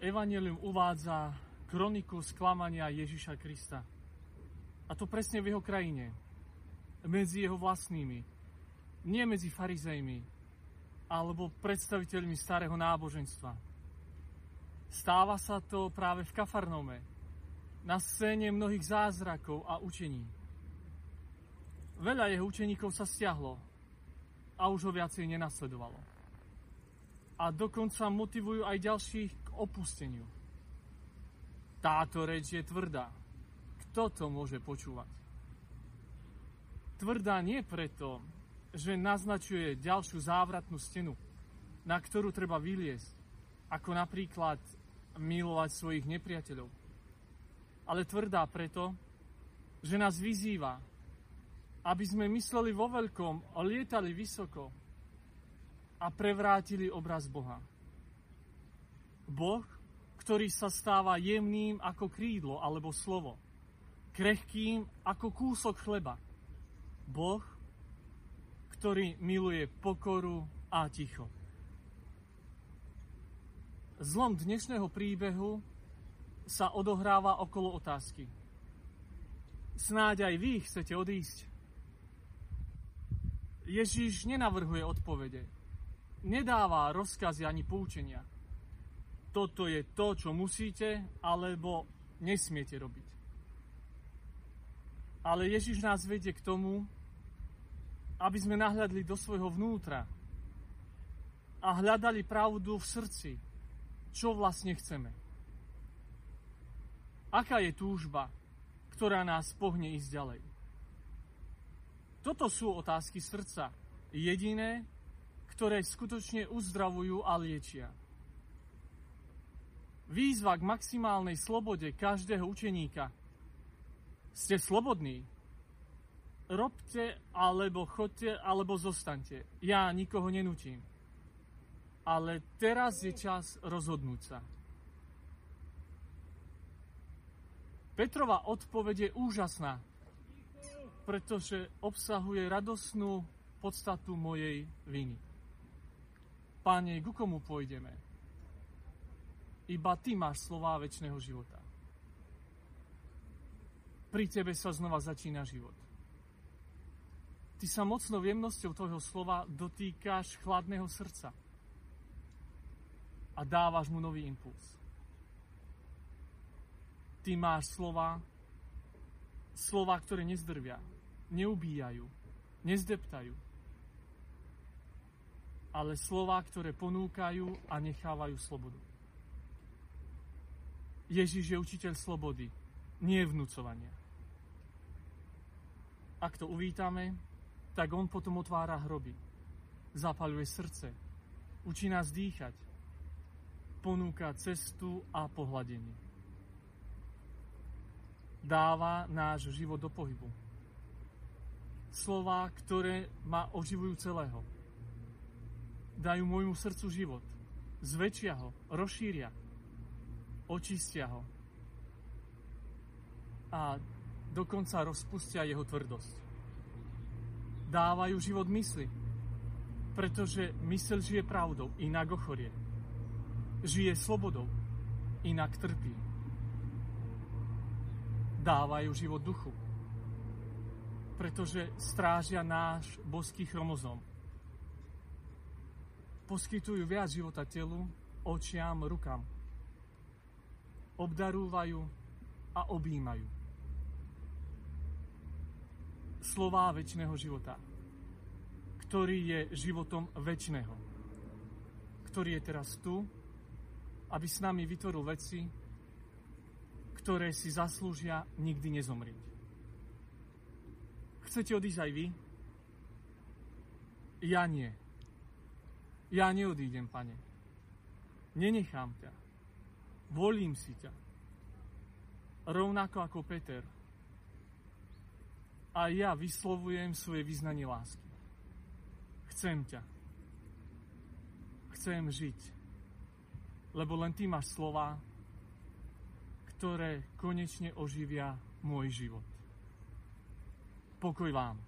Evangelium uvádza kroniku sklamania Ježiša Krista. A to presne v jeho krajine. Medzi jeho vlastnými. Nie medzi farizejmi alebo predstaviteľmi starého náboženstva. Stáva sa to práve v Kafarnome, na scéne mnohých zázrakov a učení. Veľa jeho učeníkov sa stiahlo a už ho viacej nenasledovalo. A dokonca motivujú aj ďalších k opusteniu. Táto reč je tvrdá. Kto to môže počúvať? Tvrdá nie preto, že naznačuje ďalšiu závratnú stenu, na ktorú treba vyliesť, ako napríklad milovať svojich nepriateľov. Ale tvrdá preto, že nás vyzýva, aby sme mysleli vo veľkom, lietali vysoko a prevrátili obraz Boha. Boh, ktorý sa stáva jemným ako krídlo alebo slovo, krehkým ako kúsok chleba. Boh, ktorý miluje pokoru a ticho. Zlom dnešného príbehu sa odohráva okolo otázky. Snáď aj vy chcete odísť. Ježíš nenavrhuje odpovede. Nedáva rozkazy ani poučenia toto je to, čo musíte alebo nesmiete robiť. Ale Ježiš nás vedie k tomu, aby sme nahľadli do svojho vnútra a hľadali pravdu v srdci, čo vlastne chceme. Aká je túžba, ktorá nás pohne ísť ďalej? Toto sú otázky srdca, jediné, ktoré skutočne uzdravujú a liečia. Výzva k maximálnej slobode každého učeníka. Ste slobodní? Robte, alebo chodte, alebo zostaňte. Ja nikoho nenutím. Ale teraz je čas rozhodnúť sa. Petrova odpoveď je úžasná, pretože obsahuje radosnú podstatu mojej viny. Páne, ku komu pôjdeme? Iba Ty máš slová väčšného života. Pri Tebe sa znova začína život. Ty sa mocnou jemnosťou Tvojho slova dotýkáš chladného srdca a dávaš mu nový impuls. Ty máš slova, slova, ktoré nezdrvia, neubíjajú, nezdeptajú, ale slova, ktoré ponúkajú a nechávajú slobodu. Ježiš je učiteľ slobody, nie vnúcovania. Ak to uvítame, tak on potom otvára hroby, zapaluje srdce, učí nás dýchať, ponúka cestu a pohľadenie. Dáva náš život do pohybu. Slová, ktoré ma oživujú celého. Dajú môjmu srdcu život, zväčšia ho, rozšíria, očistia ho a dokonca rozpustia jeho tvrdosť. Dávajú život mysli, pretože mysl žije pravdou, inak ochorie. Žije slobodou, inak trpí. Dávajú život duchu, pretože strážia náš boský chromozom. Poskytujú viac života telu, očiam, rukám obdarúvajú a objímajú. Slová väčšného života, ktorý je životom väčšného, ktorý je teraz tu, aby s nami vytvoril veci, ktoré si zaslúžia nikdy nezomrieť. Chcete odísť aj vy? Ja nie. Ja neodídem, pane. Nenechám ťa Volím si ťa. Rovnako ako Peter. A ja vyslovujem svoje vyznanie lásky. Chcem ťa. Chcem žiť. Lebo len ty máš slova, ktoré konečne oživia môj život. Pokoj vám.